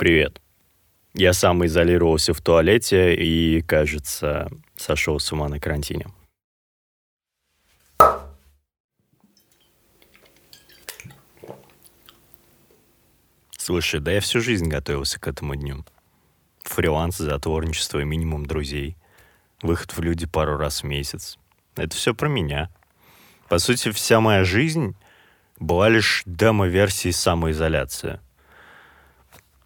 Привет. Я сам изолировался в туалете и, кажется, сошел с ума на карантине. Слушай, да я всю жизнь готовился к этому дню. Фриланс, затворничество, минимум друзей. Выход в люди пару раз в месяц. Это все про меня. По сути, вся моя жизнь была лишь демо-версией самоизоляции.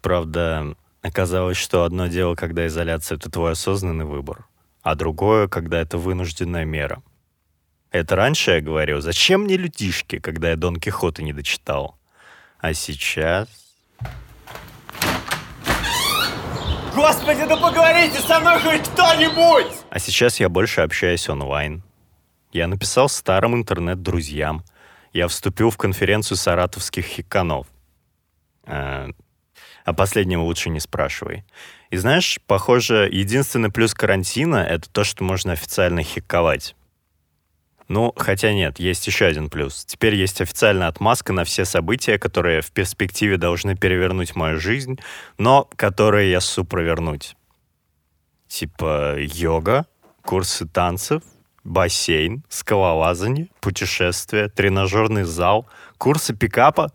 Правда, оказалось, что одно дело, когда изоляция — это твой осознанный выбор, а другое, когда это вынужденная мера. Это раньше я говорил, зачем мне людишки, когда я Дон Кихота не дочитал? А сейчас... Господи, да поговорите со мной хоть кто-нибудь! А сейчас я больше общаюсь онлайн. Я написал старым интернет-друзьям. Я вступил в конференцию саратовских хиканов. Э, о последнем лучше не спрашивай. И знаешь, похоже, единственный плюс карантина — это то, что можно официально хиковать. Ну, хотя нет, есть еще один плюс. Теперь есть официальная отмазка на все события, которые в перспективе должны перевернуть мою жизнь, но которые я су провернуть. Типа йога, курсы танцев, бассейн, скалолазание, путешествия, тренажерный зал, курсы пикапа.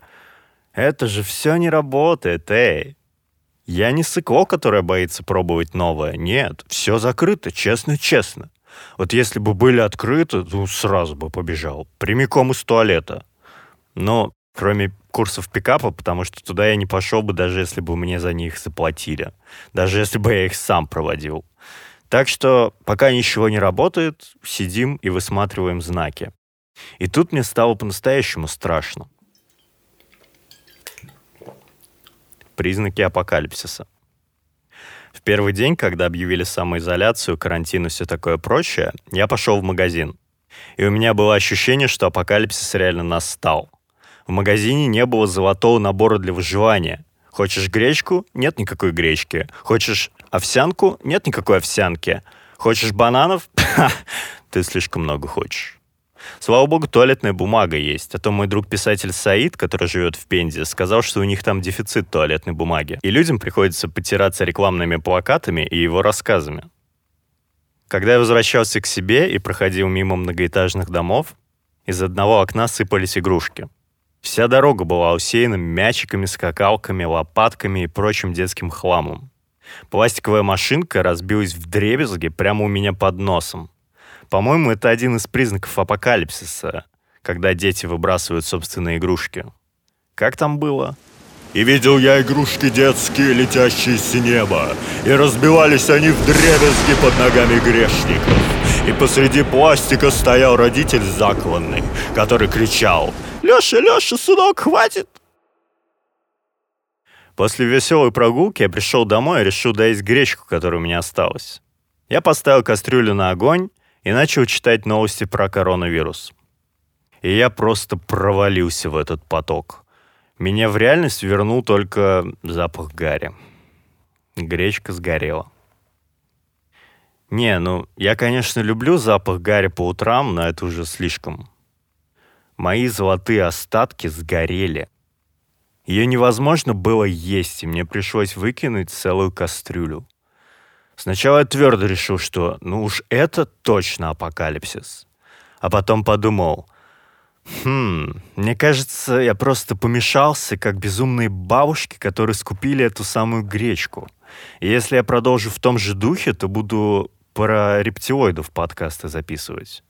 Это же все не работает, эй. Я не сыкло, которое боится пробовать новое. Нет, все закрыто, честно-честно. Вот если бы были открыты, ну, сразу бы побежал. Прямиком из туалета. Но кроме курсов пикапа, потому что туда я не пошел бы, даже если бы мне за них заплатили. Даже если бы я их сам проводил. Так что пока ничего не работает, сидим и высматриваем знаки. И тут мне стало по-настоящему страшно. Признаки апокалипсиса. В первый день, когда объявили самоизоляцию, карантин и все такое прочее, я пошел в магазин. И у меня было ощущение, что апокалипсис реально настал. В магазине не было золотого набора для выживания. Хочешь гречку? Нет никакой гречки. Хочешь овсянку? Нет никакой овсянки. Хочешь бананов? Ты слишком много хочешь. Слава богу, туалетная бумага есть. А то мой друг-писатель Саид, который живет в Пензе, сказал, что у них там дефицит туалетной бумаги. И людям приходится потираться рекламными плакатами и его рассказами. Когда я возвращался к себе и проходил мимо многоэтажных домов, из одного окна сыпались игрушки. Вся дорога была усеяна мячиками, скакалками, лопатками и прочим детским хламом. Пластиковая машинка разбилась в дребезги прямо у меня под носом. По-моему, это один из признаков апокалипсиса, когда дети выбрасывают собственные игрушки. Как там было? И видел я игрушки детские, летящие с неба, и разбивались они в дребезги под ногами грешников. И посреди пластика стоял родитель закланный, который кричал «Леша, Леша, сынок, хватит!» После веселой прогулки я пришел домой и решил доесть гречку, которая у меня осталась. Я поставил кастрюлю на огонь и начал читать новости про коронавирус. И я просто провалился в этот поток. Меня в реальность вернул только запах гари. Гречка сгорела. Не, ну, я, конечно, люблю запах гари по утрам, но это уже слишком. Мои золотые остатки сгорели. Ее невозможно было есть, и мне пришлось выкинуть целую кастрюлю. Сначала я твердо решил, что ну уж это точно апокалипсис. А потом подумал, хм, мне кажется, я просто помешался, как безумные бабушки, которые скупили эту самую гречку. И если я продолжу в том же духе, то буду про рептилоидов подкасты записывать.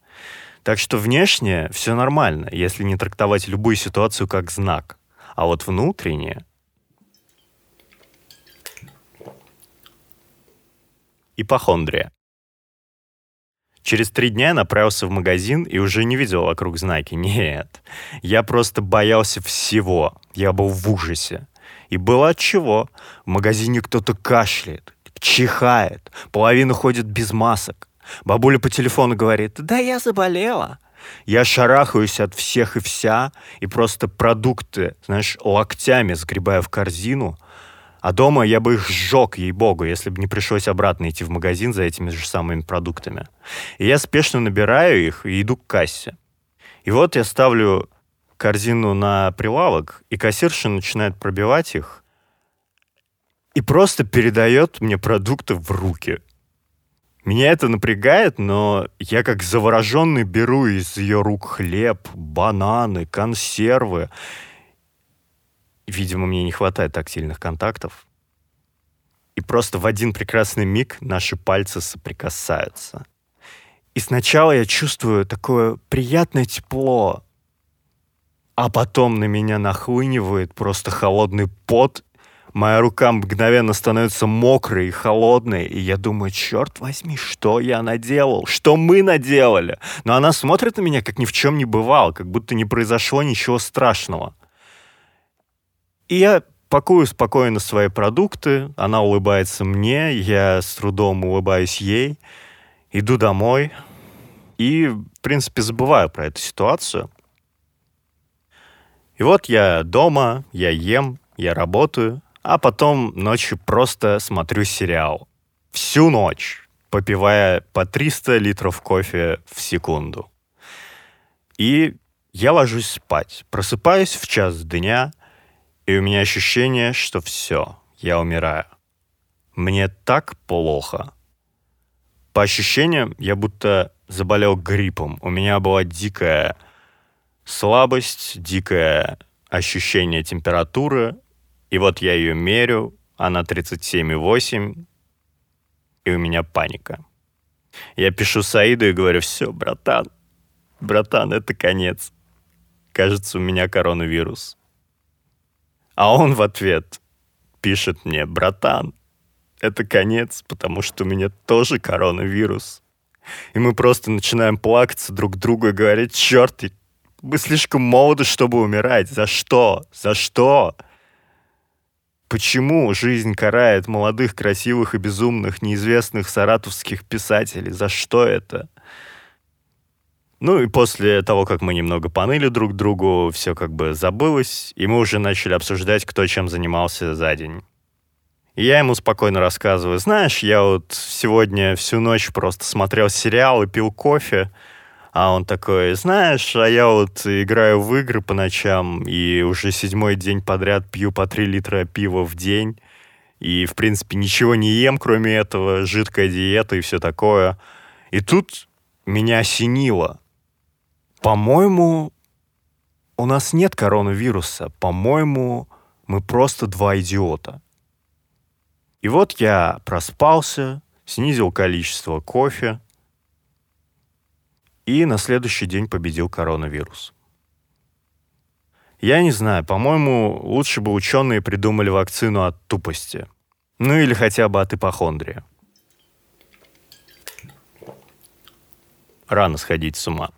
Так что внешне все нормально, если не трактовать любую ситуацию как знак. А вот внутренне ипохондрия. Через три дня я направился в магазин и уже не видел вокруг знаки. Нет, я просто боялся всего. Я был в ужасе. И было от чего. В магазине кто-то кашляет, чихает, половина ходит без масок. Бабуля по телефону говорит, да я заболела. Я шарахаюсь от всех и вся, и просто продукты, знаешь, локтями сгребаю в корзину — а дома я бы их сжег, ей-богу, если бы не пришлось обратно идти в магазин за этими же самыми продуктами. И я спешно набираю их и иду к кассе. И вот я ставлю корзину на прилавок, и кассирша начинает пробивать их. и просто передает мне продукты в руки. Меня это напрягает, но я как завороженный беру из ее рук хлеб, бананы, консервы. Видимо, мне не хватает тактильных контактов. И просто в один прекрасный миг наши пальцы соприкасаются. И сначала я чувствую такое приятное тепло, а потом на меня нахлынивает просто холодный пот. Моя рука мгновенно становится мокрой и холодной, и я думаю, черт возьми, что я наделал, что мы наделали. Но она смотрит на меня, как ни в чем не бывало, как будто не произошло ничего страшного. И я пакую спокойно свои продукты, она улыбается мне, я с трудом улыбаюсь ей, иду домой и, в принципе, забываю про эту ситуацию. И вот я дома, я ем, я работаю, а потом ночью просто смотрю сериал. Всю ночь, попивая по 300 литров кофе в секунду. И я ложусь спать, просыпаюсь в час дня, и у меня ощущение, что все, я умираю. Мне так плохо. По ощущениям, я будто заболел гриппом. У меня была дикая слабость, дикое ощущение температуры. И вот я ее мерю, она 37,8, и у меня паника. Я пишу Саиду и говорю, все, братан, братан, это конец. Кажется, у меня коронавирус. А он в ответ пишет мне, братан, это конец, потому что у меня тоже коронавирус. И мы просто начинаем плакаться друг другу и говорить, черт, мы слишком молоды, чтобы умирать. За что? За что? Почему жизнь карает молодых, красивых и безумных, неизвестных саратовских писателей? За что это? Ну и после того, как мы немного поныли друг другу, все как бы забылось, и мы уже начали обсуждать, кто чем занимался за день. И я ему спокойно рассказываю, знаешь, я вот сегодня всю ночь просто смотрел сериал и пил кофе, а он такой, знаешь, а я вот играю в игры по ночам и уже седьмой день подряд пью по три литра пива в день. И, в принципе, ничего не ем, кроме этого, жидкая диета и все такое. И тут меня осенило. По-моему, у нас нет коронавируса. По-моему, мы просто два идиота. И вот я проспался, снизил количество кофе, и на следующий день победил коронавирус. Я не знаю, по-моему, лучше бы ученые придумали вакцину от тупости. Ну или хотя бы от ипохондрии. Рано сходить с ума.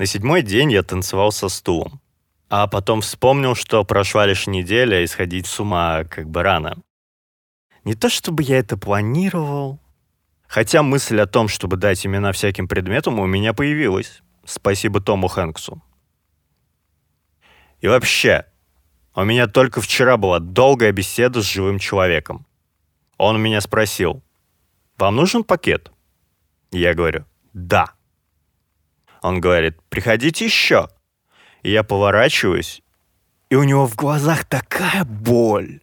На седьмой день я танцевал со стулом. А потом вспомнил, что прошла лишь неделя, и сходить с ума как бы рано. Не то чтобы я это планировал, хотя мысль о том, чтобы дать имена всяким предметам, у меня появилась. Спасибо Тому Хэнксу. И вообще, у меня только вчера была долгая беседа с живым человеком. Он меня спросил, «Вам нужен пакет?» Я говорю, «Да». Он говорит, приходите еще. И я поворачиваюсь, и у него в глазах такая боль.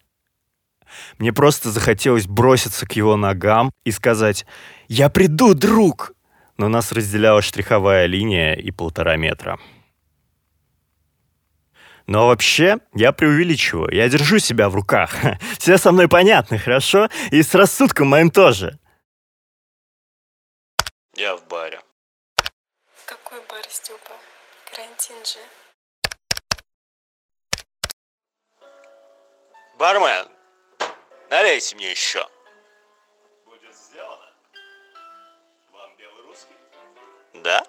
Мне просто захотелось броситься к его ногам и сказать «Я приду, друг!» Но нас разделяла штриховая линия и полтора метра. Но вообще, я преувеличиваю. Я держу себя в руках. Все со мной понятно, хорошо? И с рассудком моим тоже. Я в баре. Степа. Карантин же. Бармен, налейте мне еще. Будет сделано. Вам белый русский? Да?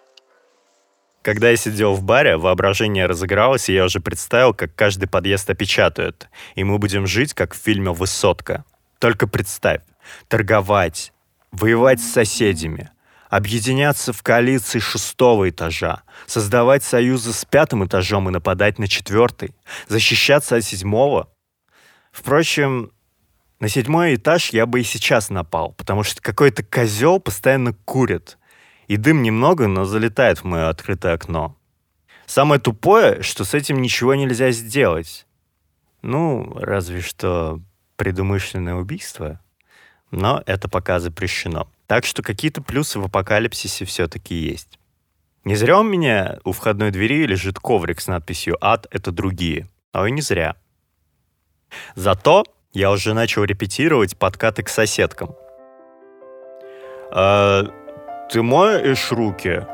Когда я сидел в баре, воображение разыгралось, и я уже представил, как каждый подъезд опечатают, и мы будем жить, как в фильме «Высотка». Только представь, торговать, воевать с соседями, объединяться в коалиции шестого этажа, создавать союзы с пятым этажом и нападать на четвертый, защищаться от седьмого. Впрочем, на седьмой этаж я бы и сейчас напал, потому что какой-то козел постоянно курит, и дым немного, но залетает в мое открытое окно. Самое тупое, что с этим ничего нельзя сделать. Ну, разве что предумышленное убийство, но это пока запрещено. Так что какие-то плюсы в апокалипсисе все-таки есть. Не зря у меня у входной двери лежит коврик с надписью «Ад — это другие». А и не зря. Зато я уже начал репетировать подкаты к соседкам. «А ты моешь руки?»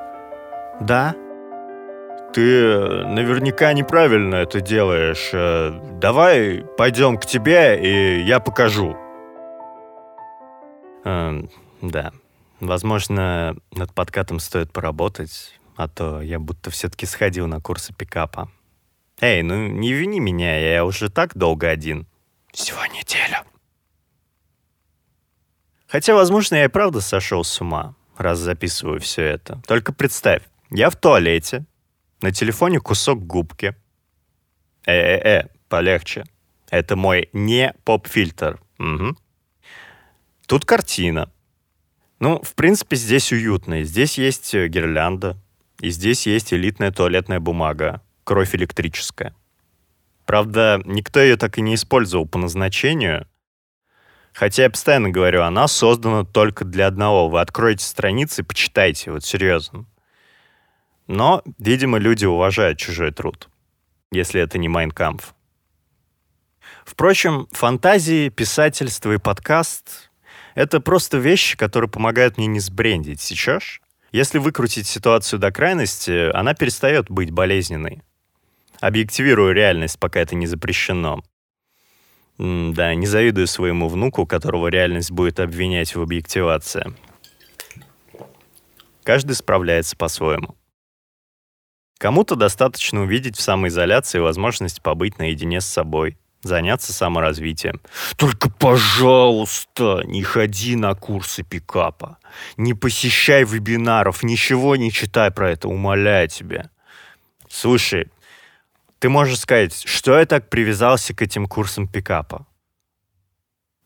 «Да». «Ты наверняка неправильно это делаешь. Э, давай пойдем к тебе, и я покажу». Эм, да. Возможно, над подкатом стоит поработать, а то я будто все-таки сходил на курсы пикапа. Эй, ну не вини меня, я уже так долго один. Всего неделю. Хотя, возможно, я и правда сошел с ума, раз записываю все это. Только представь, я в туалете, на телефоне кусок губки. Э-э-э, полегче. Это мой не поп-фильтр. Угу. Тут картина. Ну, в принципе, здесь уютно. Здесь есть э, гирлянда, и здесь есть элитная туалетная бумага, кровь электрическая. Правда, никто ее так и не использовал по назначению. Хотя я постоянно говорю, она создана только для одного. Вы откроете страницы и почитайте, вот серьезно. Но, видимо, люди уважают чужой труд, если это не Майнкампф. Впрочем, фантазии, писательство и подкаст это просто вещи, которые помогают мне не сбрендить. Сейчас, если выкрутить ситуацию до крайности, она перестает быть болезненной. Объективирую реальность, пока это не запрещено. да, не завидую своему внуку, которого реальность будет обвинять в объективации. Каждый справляется по-своему. Кому-то достаточно увидеть в самоизоляции возможность побыть наедине с собой — заняться саморазвитием. Только, пожалуйста, не ходи на курсы пикапа. Не посещай вебинаров, ничего не читай про это, умоляю тебя. Слушай, ты можешь сказать, что я так привязался к этим курсам пикапа.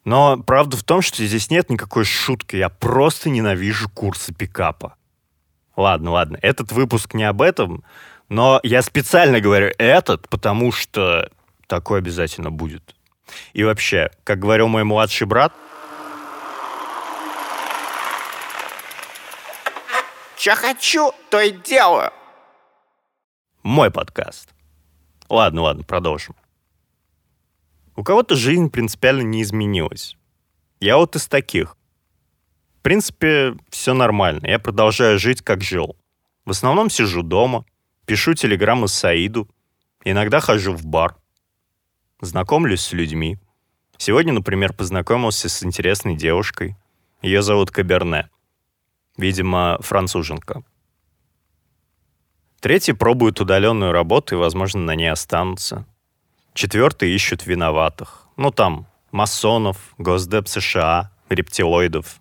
Но правда в том, что здесь нет никакой шутки. Я просто ненавижу курсы пикапа. Ладно, ладно, этот выпуск не об этом, но я специально говорю этот, потому что Такое обязательно будет. И вообще, как говорил мой младший брат, Что хочу, то и делаю. Мой подкаст. Ладно, ладно, продолжим. У кого-то жизнь принципиально не изменилась. Я вот из таких. В принципе, все нормально. Я продолжаю жить, как жил. В основном сижу дома, пишу телеграммы Саиду, иногда хожу в бар — знакомлюсь с людьми. Сегодня, например, познакомился с интересной девушкой. Ее зовут Каберне. Видимо, француженка. Третьи пробуют удаленную работу и, возможно, на ней останутся. Четвертые ищут виноватых. Ну, там, масонов, Госдеп США, рептилоидов.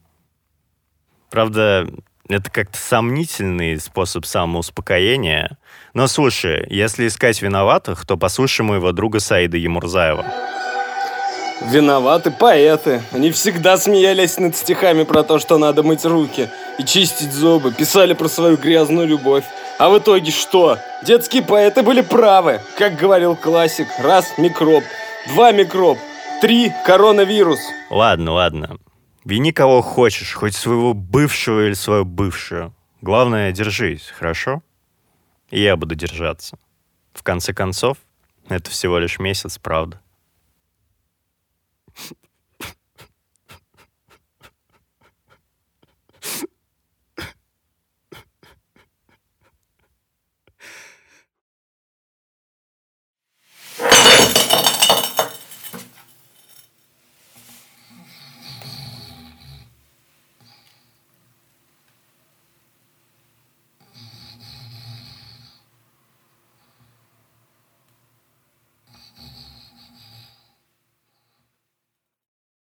Правда, это как-то сомнительный способ самоуспокоения. Но слушай, если искать виноватых, то послушай моего друга Саида Емурзаева. Виноваты поэты. Они всегда смеялись над стихами про то, что надо мыть руки и чистить зубы, писали про свою грязную любовь. А в итоге что? Детские поэты были правы. Как говорил классик, раз микроб, два микроб, три коронавирус. Ладно, ладно. Вини кого хочешь, хоть своего бывшего или свою бывшую. Главное, держись, хорошо? И я буду держаться. В конце концов, это всего лишь месяц, правда?